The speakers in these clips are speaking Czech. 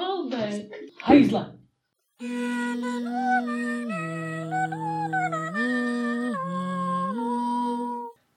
Halberg. Heisler.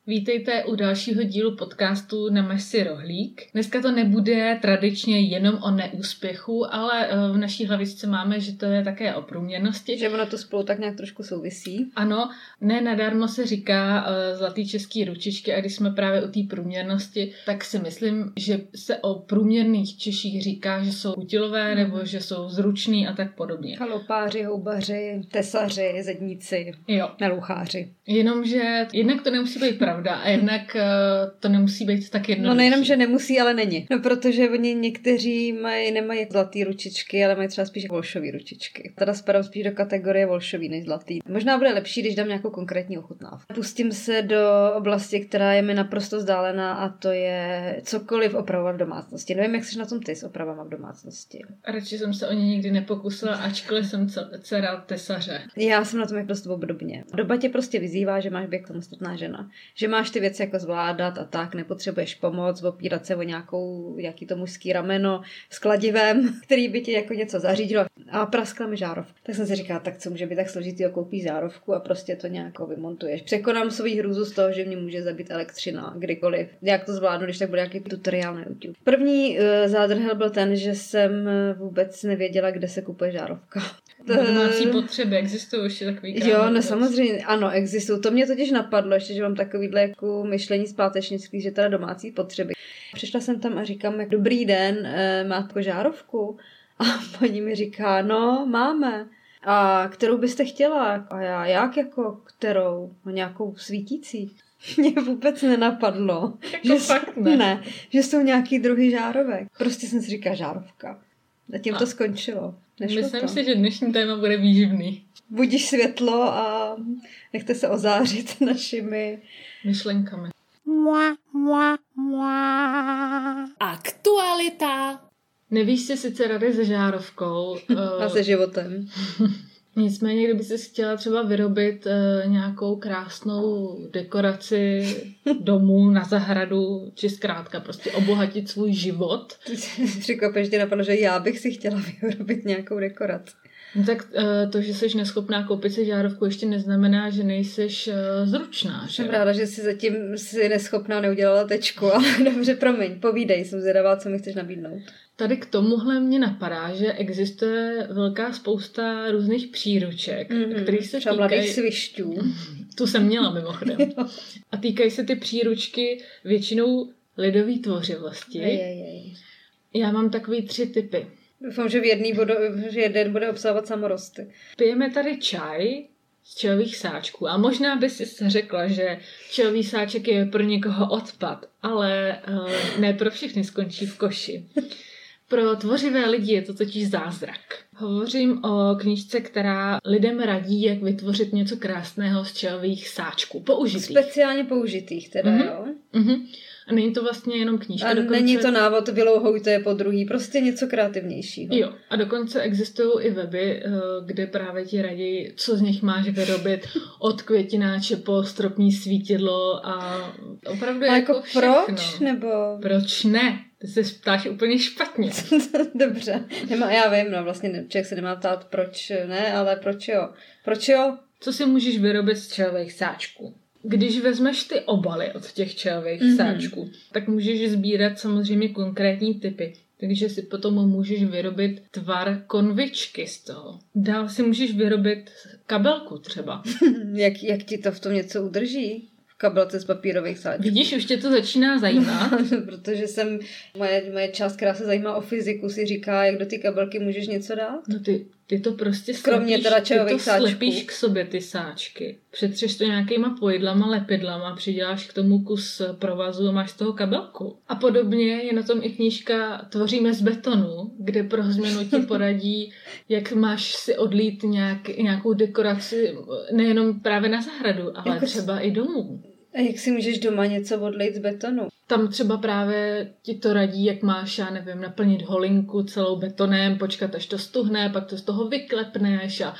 Vítejte u dalšího dílu podcastu Nemaž si rohlík. Dneska to nebude tradičně jenom o neúspěchu, ale eh, v naší hlavičce máme, že to je také o průměrnosti. Že ono to spolu tak nějak trošku souvisí. Ano, ne nadarmo se říká uh, zlatý český ručičky a když jsme právě u té průměrnosti, tak si myslím, že se o průměrných Češích říká, že jsou utilové mm. nebo že jsou zruční a tak podobně. Chalopáři, houbaři, tesaři, zedníci, jo. nelucháři. Jenomže jednak to nemusí být pravda a jednak uh, to nemusí být tak jednoduché. No nejenom, že nemusí, ale není. No protože oni někteří mají, nemají zlatý ručičky, ale mají třeba spíš volšový ručičky. Teda spadám spíš do kategorie volšový než zlatý. Možná bude lepší, když dám nějakou konkrétní ochutnávku. Pustím se do oblasti, která je mi naprosto vzdálená a to je cokoliv opravovat v domácnosti. Nevím, jak jsi na tom ty s opravama v domácnosti. Radši jsem se o ně nikdy nepokusila, ačkoliv jsem dcera tesaře. Já jsem na tom jako dost obdobně. Doba tě prostě vyzývá, že máš být samostatná žena že máš ty věci jako zvládat a tak, nepotřebuješ pomoc, opírat se o nějakou, jaký to mužský rameno s kladivem, který by ti jako něco zařídilo a praskla mi žárovka. Tak jsem si říkala, tak co může být tak složitý, koupíš žárovku a prostě to nějak vymontuješ. Překonám svůj hrůzu z toho, že mě může zabít elektřina kdykoliv. Jak to zvládnu, když tak bude nějaký tutoriál na YouTube. První uh, zádrhel byl ten, že jsem eh, vůbec nevěděla, kde se kupuje žárovka. Domácí potřeby existují ještě takový Jo, no samozřejmě, ano, existují. To mě totiž napadlo, ještě, že mám takovýhle jako myšlení zpátečnický, že teda domácí potřeby. Přišla jsem tam a říkám, jak dobrý den, e, máte žárovku? A paní mi říká, no, máme. A kterou byste chtěla? A já, jak jako kterou? No, nějakou svítící. Mě vůbec nenapadlo. Jako že fakt ne. ne. že jsou nějaký druhý žárovek. Prostě jsem si říkala žárovka. A tím a to skončilo. Nešlo Myslím to. si, že dnešní téma bude výživný. Budíš světlo a nechte se ozářit našimi myšlenkami. Mua, mua, mua. Aktualita. Nevíš si sice rady se žárovkou. a se životem. Nicméně, kdyby si chtěla třeba vyrobit uh, nějakou krásnou dekoraci domů na zahradu, či zkrátka prostě obohatit svůj život. Překvapeš, napadlo, že já bych si chtěla vyrobit nějakou dekoraci. No tak uh, to, že jsi neschopná koupit si žárovku, ještě neznamená, že nejseš uh, zručná. Že? Jsem ráda, že jsi zatím si neschopná neudělala tečku, ale dobře, promiň, povídej, jsem zvědavá, co mi chceš nabídnout. Tady k tomuhle mě napadá, že existuje velká spousta různých příruček, mm-hmm. kterých se Třeba týkají... svišťů. Tu jsem měla mimochodem. A týkají se ty příručky většinou lidové tvořivosti. Jej, jej, jej. Já mám takový tři typy. Doufám, že v jedný bude, že jeden bude obsahovat samorosty. Pijeme tady čaj z čajových sáčků a možná by si řekla, že čajový sáček je pro někoho odpad, ale uh, ne pro všechny skončí v koši. Pro tvořivé lidi je to totiž zázrak. Hovořím o knižce, která lidem radí, jak vytvořit něco krásného z čajových sáčků. Použitých. Speciálně použitých teda, mm-hmm. jo? Mm-hmm. A není to vlastně jenom knížka. A dokonce... není to návod, vylouhojte je po druhý, prostě něco kreativnějšího. Jo, a dokonce existují i weby, eh, kde právě ti radí, co z nich máš vyrobit od květináče po stropní svítidlo a opravdu a jako, jako proč, nebo... Proč ne? Ty se ptáš úplně špatně. Dobře, Nemá, já vím, no vlastně člověk se nemá ptát proč ne, ale proč jo. Proč jo? Co si můžeš vyrobit z čajových sáčků? Když vezmeš ty obaly od těch čajových mm-hmm. sáčků, tak můžeš sbírat samozřejmě konkrétní typy. Takže si potom můžeš vyrobit tvar konvičky z toho. Dál si můžeš vyrobit kabelku třeba. jak, jak ti to v tom něco udrží? kabelce z papírových sáčků. Vidíš, už tě to začíná zajímat. protože jsem, moje, moje část, která se zajímá o fyziku, si říká, jak do ty kabelky můžeš něco dát. No ty, ty to prostě Kromě slepíš, teda ty to sáčků. slepíš k sobě ty sáčky. Přetřeš to nějakýma pojedlama, lepidlama, přiděláš k tomu kus provazu a máš z toho kabelku. A podobně je na tom i knížka Tvoříme z betonu, kde pro změnu ti poradí, jak máš si odlít nějak, nějakou dekoraci nejenom právě na zahradu, ale jako třeba i domů A jak si můžeš doma něco odlejt z betonu? Tam třeba právě ti to radí, jak máš, já nevím, naplnit holinku celou betonem, počkat, až to stuhne, pak to z toho vyklepneš a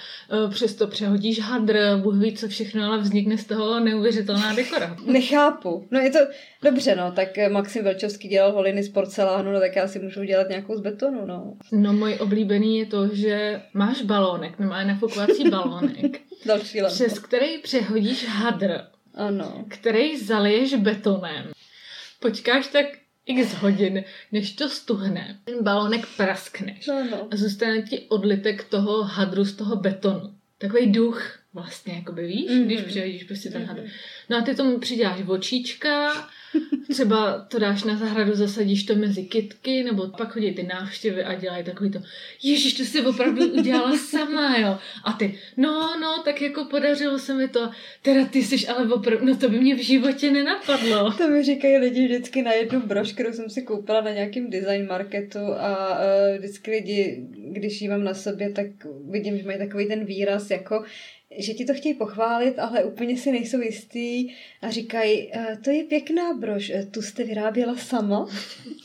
uh, přes to přehodíš hadr, Bůh ví co všechno, ale vznikne z toho neuvěřitelná dekora. Nechápu. No je to dobře, no, tak Maxim Velčovský dělal holiny z porcelánu, no tak já si můžu dělat nějakou z betonu, no. No můj oblíbený je to, že máš balónek, normálně nafukovací balónek, Další lampa. přes který přehodíš hadr, Ano. který zaliješ betonem. Počkáš tak x hodin, než to stuhne. Ten balónek praskneš No, no. a zůstane ti odlitek toho hadru z toho betonu. Takový duch vlastně, jakoby víš, Mhm. mm-hmm. když přihodíš prostě ten hadr. Mhm. No a ty tomu přiděláš očíčka, třeba to dáš na zahradu, zasadíš to mezi kytky, nebo pak chodí ty návštěvy a dělají takový to, ježiš, to si opravdu udělala sama, jo. A ty, no, no, tak jako podařilo se mi to, teda ty jsi ale opravdu, no to by mě v životě nenapadlo. To mi říkají lidi vždycky na jednu brož, kterou jsem si koupila na nějakém design marketu a uh, vždycky lidi, když ji mám na sobě, tak vidím, že mají takový ten výraz jako že ti to chtějí pochválit, ale úplně si nejsou jistý a říkají, "Eh, to je pěkná brož, eh, tu jste vyráběla sama?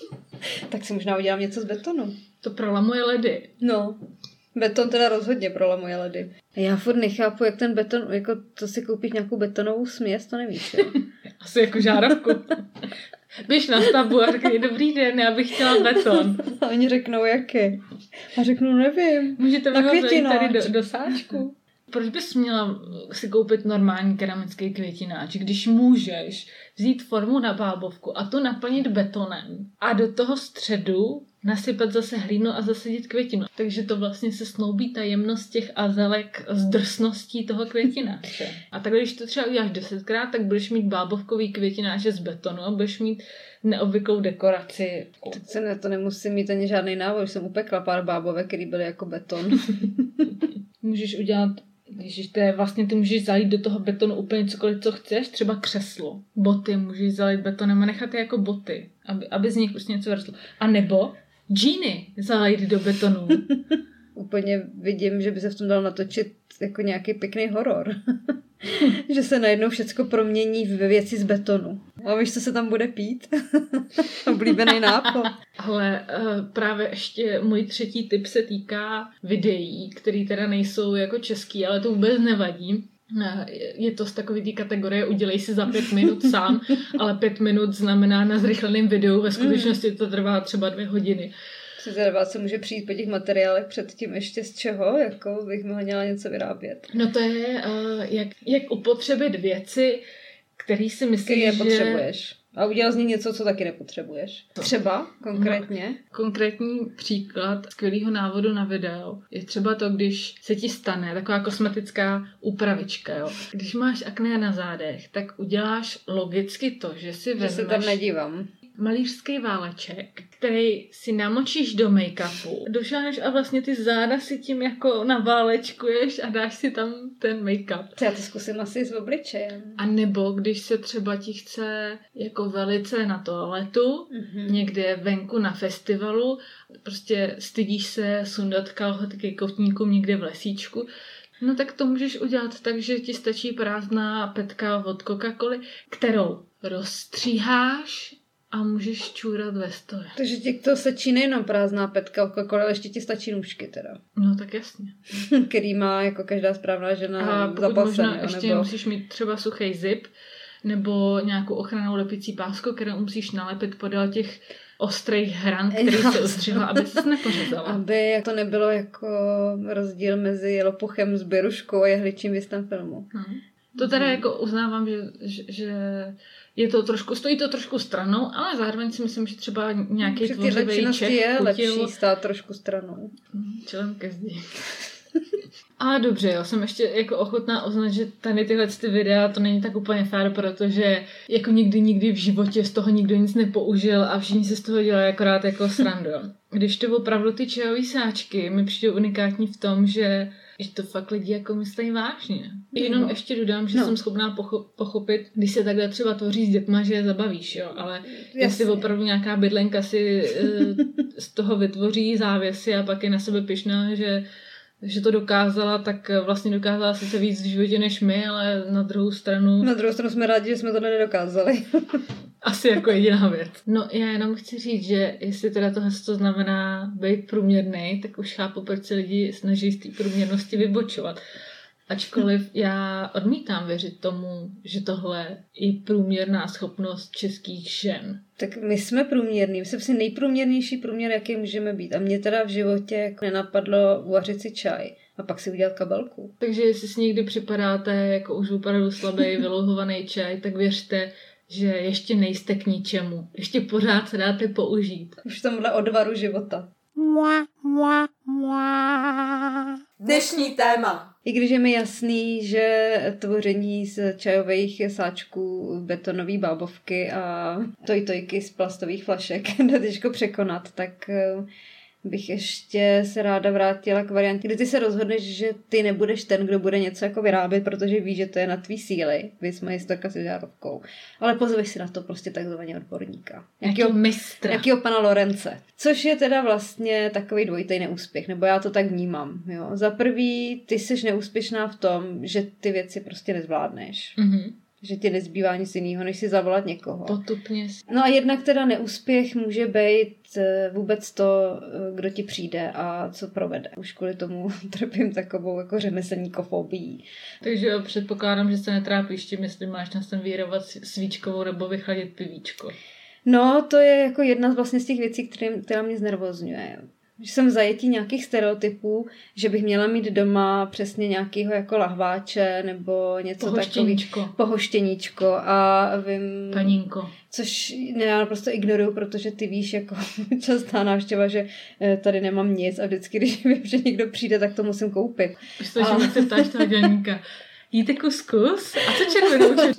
tak si možná udělám něco z betonu. To prolamuje ledy. No, beton teda rozhodně prolamuje ledy. A já furt nechápu, jak ten beton, jako to si koupit nějakou betonovou směs, to nevíš, jo? Asi jako žárovku. Běž na stavbu a řekni, dobrý den, já bych chtěla beton. A oni řeknou, jaký. A řeknu, nevím. Můžete květináč. tady do, do sáčku? Proč bys měla si koupit normální keramický květináč, když můžeš vzít formu na bábovku a tu naplnit betonem a do toho středu nasypat zase hlínu a zasadit květinu. Takže to vlastně se snoubí ta jemnost těch azelek s drsností toho květináče. A tak když to třeba uděláš desetkrát, tak budeš mít bábovkový květináče z betonu a budeš mít neobvyklou dekoraci. Tak se ne, to nemusím mít ani žádný návod, jsem upekla pár bábovek, který byly jako beton. Můžeš udělat Ježiš, to je vlastně, ty můžeš zalít do toho betonu úplně cokoliv, co chceš, třeba křeslo. Boty můžeš zalít betonem a nechat je jako boty, aby, aby z nich už něco vyrostlo. A nebo džíny zalít do betonu. Úplně vidím, že by se v tom dal natočit jako nějaký pěkný horor. že se najednou všecko promění ve věci z betonu. A víš, co se tam bude pít? Oblíbený nápoj. Ale uh, právě ještě můj třetí tip se týká videí, které teda nejsou jako český, ale to vůbec nevadí. Eh, Je to z takový té kategorie udělej si za pět minut sám, ale pět minut znamená na zrychleném videu, ve skutečnosti to trvá třeba dvě hodiny. Si zvědavá, co může přijít po těch materiálech předtím ještě z čeho, jako bych mohla měla něco vyrábět. No to je, uh, jak, jak upotřebit věci, které si Který myslíš, že... nepotřebuješ. A udělal z ní něco, co taky nepotřebuješ. Třeba konkrétně. Konkrétní příklad skvělého návodu na video je třeba to, když se ti stane taková kosmetická úpravička. Jo. Když máš akné na zádech, tak uděláš logicky to, že si Že se tam vezmeš nedívám. Malířský váleček, který si namočíš do make-upu, došáneš a vlastně ty záda si tím jako naválečkuješ a dáš si tam ten make-up. Já to zkusím asi s obličejem. A nebo když se třeba ti chce jako velice na toaletu, Mhm. někde venku na festivalu, prostě stydíš se sundat kalhotky koutníkům někde v lesíčku, no tak to můžeš udělat tak, že ti stačí prázdná petka od Coca-Coly, kterou rozstříháš a můžeš čůrat ve stoje. Takže ti to sečí nejenom prázdná petka o Coca-Cola, ale ještě ti stačí nůžky teda. No tak jasně. Který má jako každá správná žena A pokud zapasen, možná jo, ještě nebo... musíš mít třeba suchý zip, nebo nějakou ochranou lepicí pásku, kterou musíš nalepit podél těch ostrých hran, který se ostřihla, aby se nepořezala. Aby to nebylo jako rozdíl mezi lopochem s beruškou a jehličím v jistém filmu. No. To teda Mhm. jako uznávám, že, že, že je to trošku, stojí to trošku stranou, ale zároveň si myslím, že třeba nějaký Při tvořivý Čech je chutil lepší stát trošku stranou. čelem ke zdi. Ale dobře, já jsem ještě jako ochotná oznat, že tady tyhle ty videa to není tak úplně fér, protože jako nikdy, nikdy v životě z toho nikdo nic nepoužil a všichni se z toho dělají akorát jako srandu. Když to opravdu ty čajové sáčky mi přijde unikátní v tom, že že to fakt lidi jako myslí vážně. Jenom No. ještě dodám, že No. jsem schopná pocho- pochopit, když se takhle třeba tvoří s dětma, že je zabavíš, jo, ale jestli opravdu nějaká bydlenka si eh, z toho vytvoří závěsy a pak je na sebe pyšná, že že to dokázala, tak vlastně dokázala sice víc v životě než my, ale na druhou stranu... Na druhou stranu jsme rádi, že jsme to nedokázali. Asi jako jediná věc. No já jenom chci říct, že jestli teda tohle to znamená být průměrný, tak už chápu, proč se lidi snaží z té průměrnosti vybočovat. Ačkoliv já odmítám věřit tomu, že tohle je průměrná schopnost českých žen. Tak my jsme průměrní, my jsme si nejprůměrnější průměr, jaký můžeme být. A mě teda v životě jako nenapadlo uvařit si čaj a pak si udělat kabelku. Takže jestli si někdy připadáte jako už opravdu slabý, vylouhovaný čaj, tak věřte, že ještě nejste k ničemu. Ještě pořád se dáte použít. Už v tomhle odvaru života. Dnešní téma. I když je mi jasný, že tvoření z čajových sáčků, betonové bábovky a tojtojky z plastových flašek jde těžko překonat, tak eh, bych ještě se ráda vrátila k variantě, kdy ty se rozhodneš, že ty nebudeš ten, kdo bude něco jako vyrábět, protože víš, že to je na tvý síly. Vy jsme historka s žárovkou. Ale pozveš si na to prostě takzvaně odborníka. Jakýho mistra. Jakýho pana Lorence. Což je teda vlastně takový dvojitý neúspěch, nebo já to tak vnímám. Jo. Za prvý, ty jsi neúspěšná v tom, že ty věci prostě nezvládneš. Mm-hmm. Že ti nezbývá nic jiného, než si zavolat někoho. Potupně. No a jednak teda neúspěch může být eh, vůbec to, eh, kdo ti přijde a co provede. Už kvůli tomu trpím takovou jako řemeslníkofobii. Takže jo, předpokládám, že se netrápíš tím, jestli máš na sem výrovat svíčkovou nebo vychladit pivíčko. No, to je jako jedna z vlastně z těch věcí, který, která mě znervozňuje že jsem v zajetí nějakých stereotypů, že bych měla mít doma přesně nějakého jako lahváče nebo něco Pohoštěníčko. takový. Pohoštěníčko. A vím... Panínko. Což ne, já prostě ignoruju, protože ty víš, jako častá návštěva, že eh, tady nemám nic a vždycky, když vím, že někdo přijde, tak to musím koupit. Už to, a... že se ptáš toho dělníka. Jíte kuskus? A co červenou?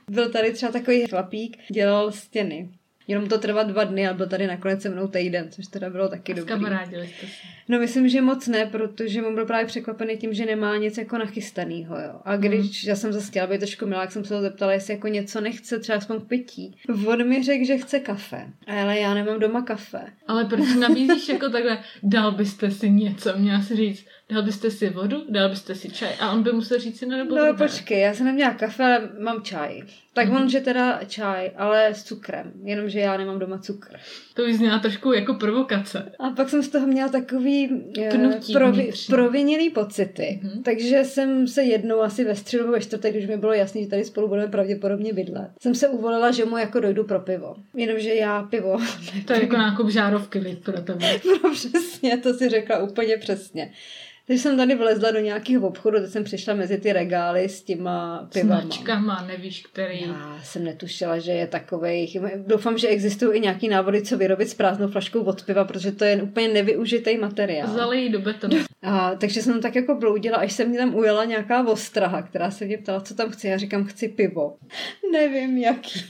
Byl tady třeba takový chlapík, dělal stěny. Jenom to trvá dva dny a byl tady nakonec se mnou týden, což teda bylo taky dobrý. Kamarádili jste se. No myslím, že moc ne, protože on byl právě překvapený tím, že nemá nic jako nachystanýho, jo. A když mm. já jsem zase chtěla být trošku milá, jak jsem se ho zeptala, jestli jako něco nechce, třeba aspoň k pití. On mi řekl, že chce kafe. Ale já nemám doma kafe. Ale proč nabízíš jako takhle, dal byste si něco, měla si říct, dal byste si vodu, dal byste si čaj a on by musel říct si no nebo No počkej, já jsem neměla kafe, ale mám čaj. Tak mm-hmm. on, že teda čaj, ale s cukrem, jenomže já nemám doma cukr. To by zněla trošku jako provokace. A pak jsem z toho měla takový Pnutí provi, proviněný pocity. Mm-hmm. Takže jsem se jednou asi ve středu ve čtvrtek, když mi bylo jasné, že tady spolu budeme pravděpodobně bydlet, jsem se uvolila, že mu jako dojdu pro pivo. Jenomže já pivo. To je jako nákup žárovky pro tebe. no přesně, to si řekla úplně přesně. Takže jsem tady vlezla do nějakého obchodu, teď jsem přišla mezi ty regály s těma pivama. Značkama, nevíš, který. Já jsem netušila, že je takový. Doufám, že existují i nějaký návody, co vyrobit s prázdnou flaškou od piva, protože to je úplně nevyužitý materiál. Zalej do betonu. A, takže jsem tak jako bloudila, až se mě tam ujela nějaká ostraha, která se mě ptala, co tam chci. Já říkám, chci pivo. Nevím, jaký.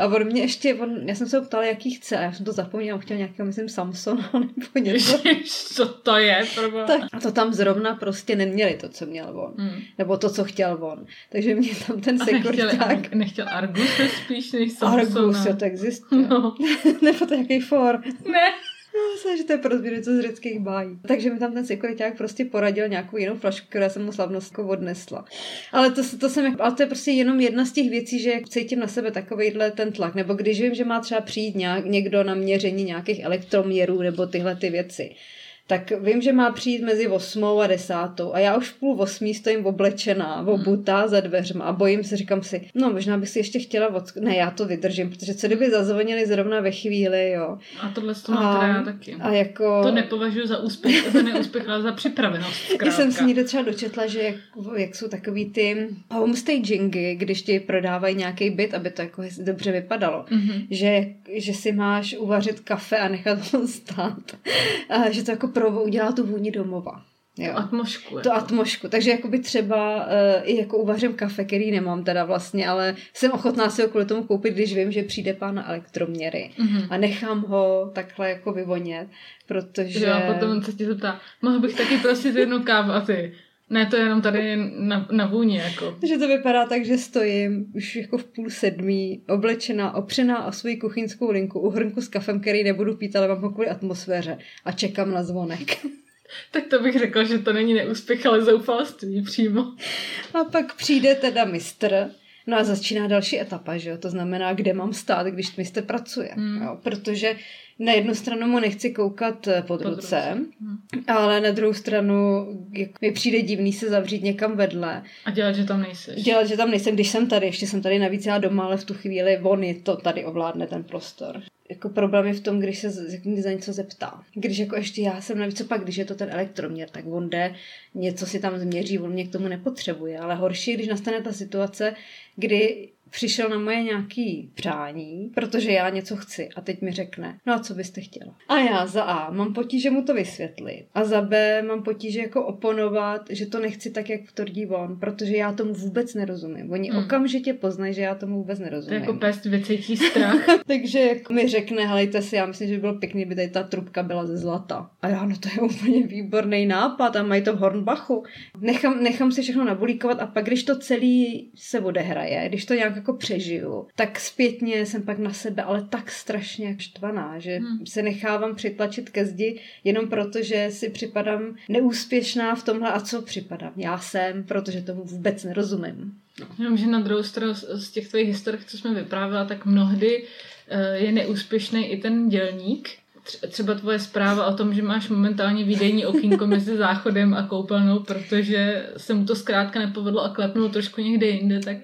A on mě ještě, on, já jsem se ho ptala, jaký chce, a já jsem to zapomněla, chtěl nějakého, myslím, Samsona nebo něco. co to je? Proba? Tak, a to tam zrovna prostě neměli to, co měl on. Hmm. Nebo to, co chtěl on. Takže mě tam ten sekuriták... Nechtěl Argus spíš než Samsona. Argus, jo, to existuje. No. nebo to nějaký for. Ne. Myslím, že to je pro něco z řeckých bájí. Takže mi tam ten sekuriták prostě poradil nějakou jinou flašku, která jsem mu slavnostko odnesla. Ale to, to, jsem, ale to je prostě jenom jedna z těch věcí, že cítím na sebe takovýhle ten tlak. Nebo když vím, že má třeba přijít nějak, někdo na měření nějakých elektroměrů nebo tyhle ty věci tak vím, že má přijít mezi 8 a 10. A já už v půl osmí stojím oblečená, obutá za dveřma a bojím se, říkám si, no možná bych si ještě chtěla od... Ne, já to vydržím, protože co kdyby zazvonili zrovna ve chvíli, jo. A tohle to mám teda já taky. A jako... To nepovažuji za úspěch, za neúspěch, ale za připravenost. Já jsem si někde třeba dočetla, že jak, jak jsou takový ty homestagingy, když ti prodávají nějaký byt, aby to jako dobře vypadalo, mm-hmm. že, že si máš uvařit kafe a nechat ho stát. A že to jako pro, udělá tu vůni domova. Jo. Atmošku. Jako. To atmošku. Takže jakoby třeba uh, i jako uvařím kafe, který nemám teda vlastně, ale jsem ochotná si ho kvůli tomu koupit, když vím, že přijde pán na elektroměry mm-hmm. a nechám ho takhle jako vyvonět, protože... Jo, a potom se ti zeptá, mohl bych taky prosit jednu kávu a ty... Ne, to je jenom tady na, na vůni, jako. Takže to vypadá tak, že stojím už jako v půl sedmí, oblečená, opřená o svoji kuchyňskou linku u hrnku s kafem, který nebudu pít, ale mám ho kvůli atmosféře a čekám na zvonek. Tak to bych řekla, že to není neúspěch, ale zoufalství přímo. A pak přijde teda mistr, No a začíná další etapa, že jo? To znamená, kde mám stát, když mistr pracuje. Hmm. Jo? Protože na jednu stranu mu nechci koukat eh, pod, pod ruce, hmm. ale na druhou stranu jak mi přijde divný se zavřít někam vedle. A dělat, že tam nejseš. Dělat, že tam nejsem, když jsem tady. Ještě jsem tady navíc já doma, ale v tu chvíli on je to tady ovládne ten prostor jako problém je v tom, když se za něco zeptá. Když jako ještě já jsem navíc, co pak, když je to ten elektroměr, tak on jde, něco si tam změří, on mě k tomu nepotřebuje. Ale horší, když nastane ta situace, kdy přišel na moje nějaký přání, protože já něco chci a teď mi řekne, no a co byste chtěla? A já za A mám potíže mu to vysvětlit a za B mám potíže jako oponovat, že to nechci tak, jak tvrdí on, protože já tomu vůbec nerozumím. Oni hmm. okamžitě poznají, že já tomu vůbec nerozumím. To jako pest vycítí strach. Takže jak mi řekne, helejte si, já myslím, že by bylo pěkný, by tady ta trubka byla ze zlata. A já, no to je úplně výborný nápad a mají to v Hornbachu. Nechám, nechám si všechno nabulíkovat a pak, když to celý se odehraje, když to nějak jako přežiju, tak zpětně jsem pak na sebe ale tak strašně štvaná, že hmm. se nechávám přitlačit ke zdi jenom proto, že si připadám neúspěšná v tomhle a co připadám. Já jsem, protože tomu vůbec nerozumím. No. Jenom, že na druhou stranu z těch tvojich historik, co jsme vyprávěla, tak mnohdy eh, je neúspěšný i ten dělník, třeba tvoje zpráva o tom, že máš momentálně výdejní okýnko mezi záchodem a koupelnou, protože se mu to zkrátka nepovedlo a klepnul trošku někde jinde, tak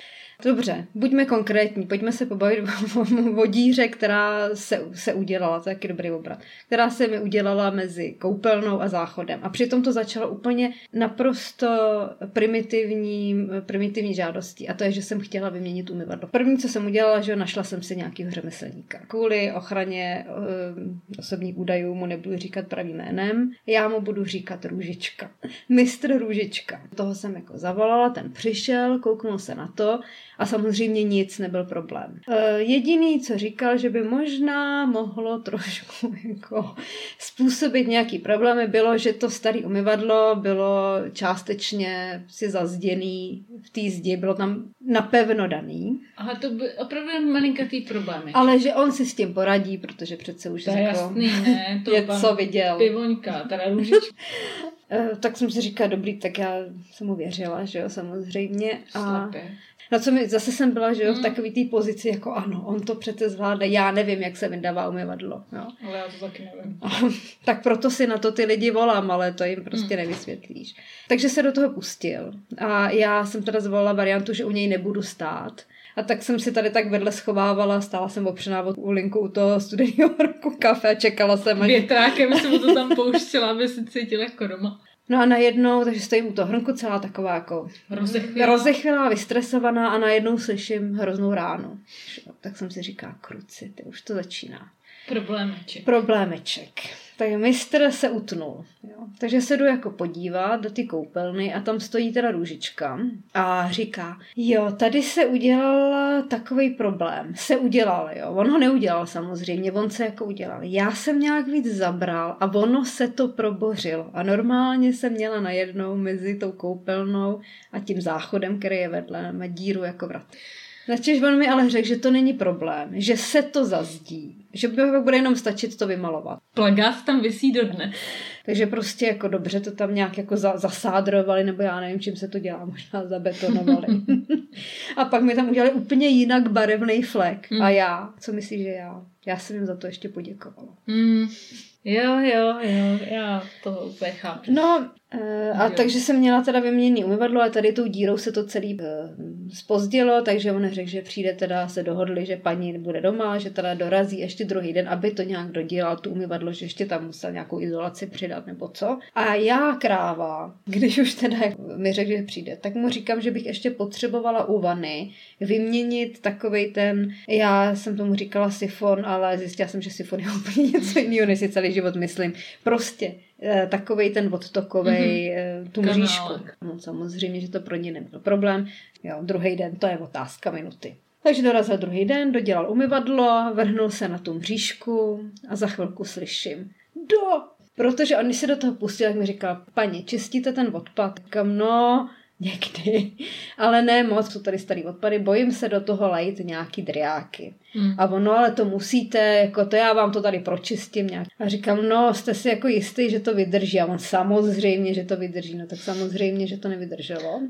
Dobře, buďme konkrétní, pojďme se pobavit o díře, která se, se udělala, to je taky dobrý obrat, která se mi udělala mezi koupelnou a záchodem. A přitom to začalo úplně naprosto primitivní, primitivní žádostí a to je, že jsem chtěla vyměnit umyvadlo. První, co jsem udělala, že našla jsem si nějakého řemeslníka. Kvůli ochraně um, osobních údajů mu nebudu říkat pravým jménem, já mu budu říkat Růžička. Mistr Růžička. Toho jsem jako zavolala, ten přišel, kouknul se na to a samozřejmě nic nebyl problém. E, jediný, co říkal, že by možná mohlo trošku jako způsobit nějaký problémy, bylo, že to staré umyvadlo bylo částečně si zazděný v té zdi, bylo tam napevno daný. Aha, to by opravdu malinkatý problémy. Ale že on si s tím poradí, protože přece už to je jasný, ne? To něco viděl. Pivoňka, teda růžička. E, tak jsem si říkala, dobrý, tak já jsem mu věřila, že jo, samozřejmě. A na co mi zase jsem byla, že jo, v hmm. takový té pozici, jako ano, on to přece zvládne, já nevím, jak se vydává umyvadlo. Jo. Ale já to taky nevím. tak proto si na to ty lidi volám, ale to jim prostě hmm. nevysvětlíš. Takže se do toho pustil. A já jsem teda zvolila variantu, že u něj nebudu stát. A tak jsem si tady tak vedle schovávala, stála jsem opřená od úlinku u toho studeného horku kafe a čekala jsem. Větrákem jsem to tam pouštěla, aby se cítila jako doma. No a najednou, takže stojím u toho hrnku celá taková jako rozechvělá, rozechvělá vystresovaná a najednou slyším hroznou ránu. Tak jsem si říká, kruci, ty už to začíná. Problémeček. Problémeček. Tak mistr se utnul. Jo. Takže se jdu jako podívat do ty koupelny a tam stojí teda růžička a říká, jo, tady se udělal takový problém. Se udělal, jo. On ho neudělal samozřejmě, on se jako udělal. Já jsem nějak víc zabral a ono se to probořilo. A normálně jsem měla najednou mezi tou koupelnou a tím záchodem, který je vedle, díru jako vrat. Načež on mi ale řekl, že to není problém, že se to zazdí, že by bude jenom stačit to vymalovat. Plagát tam vysí do dne. Takže prostě jako dobře to tam nějak jako za, zasádrovali, nebo já nevím, čím se to dělá, možná zabetonovali. a pak mi tam udělali úplně jinak barevný flek. Hmm. A já, co myslíš, že já? Já jsem jim za to ještě poděkovala. Hmm. Jo, jo, jo, já to úplně chápu. No, e, a jo. takže jsem měla teda vyměněný umyvadlo a tady tou dírou se to celý e, spozdilo, takže on řekl, že přijde teda, se dohodli, že paní bude doma, že teda dorazí ještě druhý den, aby to nějak dodělal, tu umyvadlo, že ještě tam musel nějakou izolaci přidat nebo co. A já kráva, když už teda mi řekl, že přijde, tak mu říkám, že bych ještě potřebovala u vany vyměnit takovej ten, já jsem tomu říkala sifon, ale zjistila jsem, že sifon je úplně něco jiného, než si celý život myslím. Prostě eh, takovej ten odtokový mm-hmm. tu mřížku. No samozřejmě, že to pro ně nebyl problém. Jo, druhý den, to je otázka minuty. Takže dorazil druhý den, dodělal umyvadlo, vrhnul se na tu mřížku a za chvilku slyším. Do! Protože on, když se do toho pustil, tak mi říkal, paní, čistíte ten odpad? Kam no, Někdy. Ale ne moc, jsou tady starý odpady. Bojím se do toho lejt nějaký driáky. Hmm. A ono, ale to musíte, jako to já vám to tady pročistím nějak. A říkám, no, jste si jako jistý, že to vydrží. A on samozřejmě, že to vydrží. No tak samozřejmě, že to nevydrželo.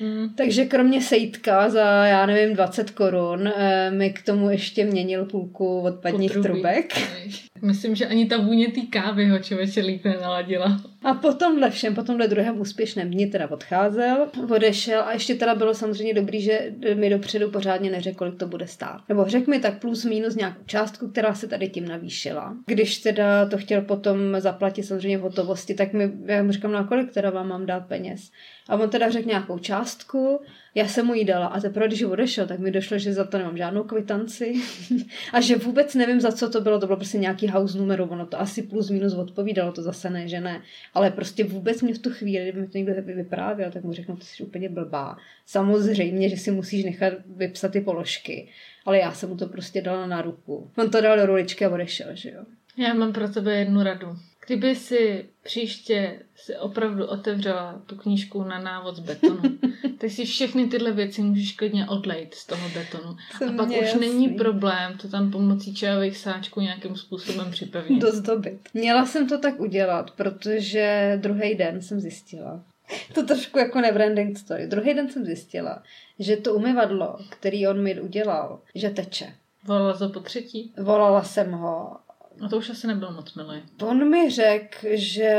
Hmm. Takže kromě sejtka za, já nevím, 20 korun, eh, mi k tomu ještě měnil půlku odpadních trubek. Myslím, že ani ta vůně té kávy ho člověče líp nenaladila. A po tomhle všem, po tomhle druhém úspěšném dni teda odcházel, odešel a ještě teda bylo samozřejmě dobrý, že mi dopředu pořádně neřekl, kolik to bude stát. Nebo řekl mi tak plus minus nějakou částku, která se tady tím navýšila. Když teda to chtěl potom zaplatit samozřejmě v hotovosti, tak mi, já mu říkám, na no kolik teda vám mám dát peněz. A on teda řekl nějakou částku, já jsem mu ji dala a teprve, když odešel, tak mi došlo, že za to nemám žádnou kvitanci a že vůbec nevím, za co to bylo. To bylo prostě nějaký house numero, ono to asi plus minus odpovídalo, to zase ne, že ne. Ale prostě vůbec mě v tu chvíli, kdyby mi to někdo vyprávěl, tak mu řeknu, ty jsi úplně blbá. Samozřejmě, že si musíš nechat vypsat ty položky. Ale já jsem mu to prostě dala na ruku. On to dal do ruličky a odešel, že jo. Já mám pro tebe jednu radu. Kdyby si příště si opravdu otevřela tu knížku na návod z betonu, tak si všechny tyhle věci můžeš klidně odlejt z toho betonu. Jsem a pak už jasný. není problém to tam pomocí čajových sáčků nějakým způsobem připevnit. Dozdobit. Měla jsem to tak udělat, protože druhý den jsem zjistila, to trošku jako nebranding story. Druhý den jsem zjistila, že to umyvadlo, který on mi udělal, že teče. Volala to po třetí? Volala jsem ho No to už asi nebyl moc milý. On mi řekl, že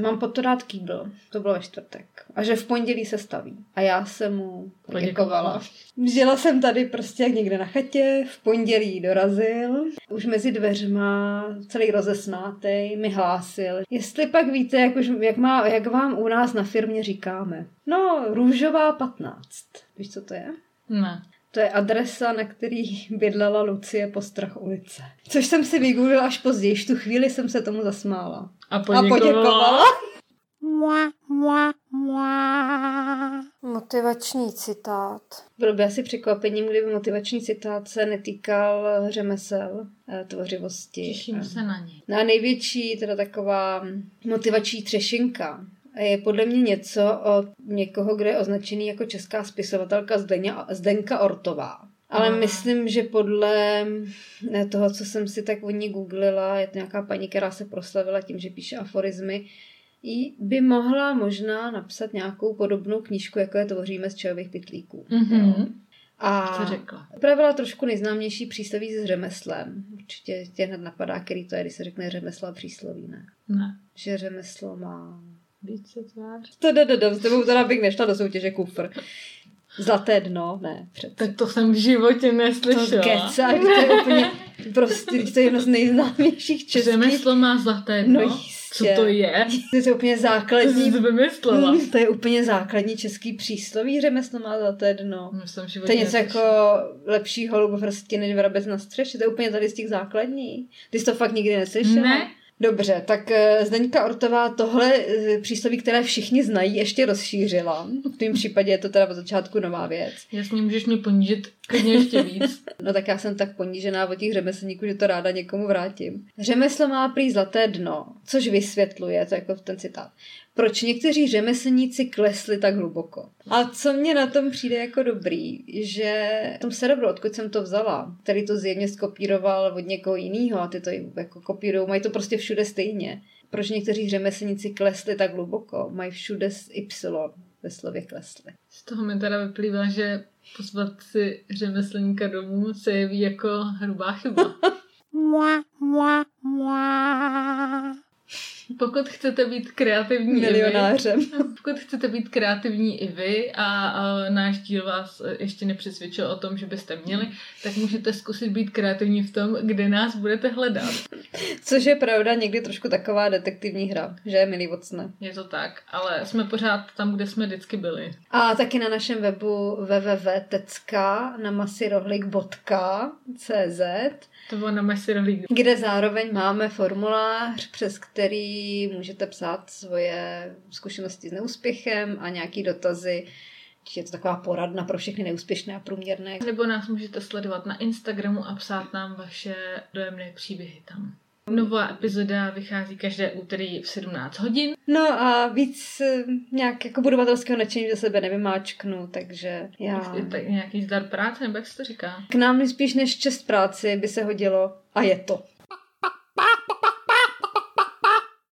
mám pod to dát kýbl. To bylo ve čtvrtek. A že v pondělí se staví. A já jsem mu poděkovala. Žila jsem tady prostě jak někde na chatě, v pondělí dorazil. Už mezi dveřma, celý rozesnátej, mi hlásil. Jestli pak víte, jak, už, jak, má, jak vám u nás na firmě říkáme. No, růžová 15. Víš, co to je? Ne. To je adresa, na který bydlela Lucie po strach ulice. Což jsem si vygooglila až později, tu chvíli jsem se tomu zasmála. A poděkovala. A poděkovala. Mua, mua, mua. Motivační citát. Bylo by asi překvapením, kdyby motivační citát se netýkal řemesel, eh, tvořivosti. Těším se na ně. Na největší teda taková motivační třešinka je podle mě něco od někoho, kdo je označený jako česká spisovatelka Zdeňa, Zdenka Ortová. Ale hmm. myslím, že podle toho, co jsem si tak o ní googlila, je to nějaká paní, která se proslavila tím, že píše aforizmy, i by mohla možná napsat nějakou podobnou knížku, jako je Tvoříme z čajových pytlíků. Mm-hmm. A řekla. upravila trošku nejznámější přísloví s řemeslem. Určitě tě hned napadá, který to je, když se řekne řemesla přísloví, ne? Ne. Že řemeslo má více tvář. To jde, jde, s tebou teda bych nešla do soutěže kufr. Zlaté dno, ne, přece. Tak to jsem v životě neslyšela. To kecáš, to je úplně, prostě, to je jedno z nejznámějších českých. Řemeslo má zlaté dno? No Co to je? To je úplně základní. To jsi vymyslela. Mm, to je úplně základní český přísloví, řemeslo má zlaté dno. Myslím, to je něco jako lepší holubovrstky než vrabec na střeše, to je úplně tady z těch základních. Ty jsi to fakt nikdy neslyšela? Ne, Dobře, tak eh, Zdeňka Ortová tohle eh, přísloví, které všichni znají, ještě rozšířila. V tom případě je to teda od začátku nová věc. Jasně, můžeš mě ponížit klidně ještě víc. no tak já jsem tak ponížená od těch řemeslníků, že to ráda někomu vrátím. Řemeslo má prý zlaté dno, což vysvětluje, to jako ten citát proč někteří řemeslníci klesli tak hluboko. A co mě na tom přijde jako dobrý, že v tom serveru, odkud jsem to vzala, který to zjevně skopíroval od někoho jiného a ty to jako kopírují, mají to prostě všude stejně. Proč někteří řemeslníci klesli tak hluboko? Mají všude s Y ve slově klesli. Z toho mi teda vyplývá, že pozvat si řemeslníka domů se jeví jako hrubá chyba. mua, mua, mua. Pokud chcete být kreativní milionářem. I vy, pokud chcete být kreativní i vy a, a náš díl vás ještě nepřesvědčil o tom, že byste měli, tak můžete zkusit být kreativní v tom, kde nás budete hledat. Což je pravda někdy trošku taková detektivní hra, že je milý vocne. Je to tak, ale jsme pořád tam, kde jsme vždycky byli. A taky na našem webu www.tecka na masirohlik.cz to bylo na Messirohlík. Kde zároveň máme formulář, přes který můžete psát svoje zkušenosti s neúspěchem a nějaký dotazy. Je to taková poradna pro všechny neúspěšné a průměrné. Nebo nás můžete sledovat na Instagramu a psát nám vaše dojemné příběhy tam. Nová epizoda vychází každé úterý v 17 hodin. No a víc eh, nějak jako budovatelského nadšení ze sebe nevymáčknu, takže já... Je tak nějaký zdar práce, nebo jak se to říká? K nám spíš než čest práci by se hodilo a je to.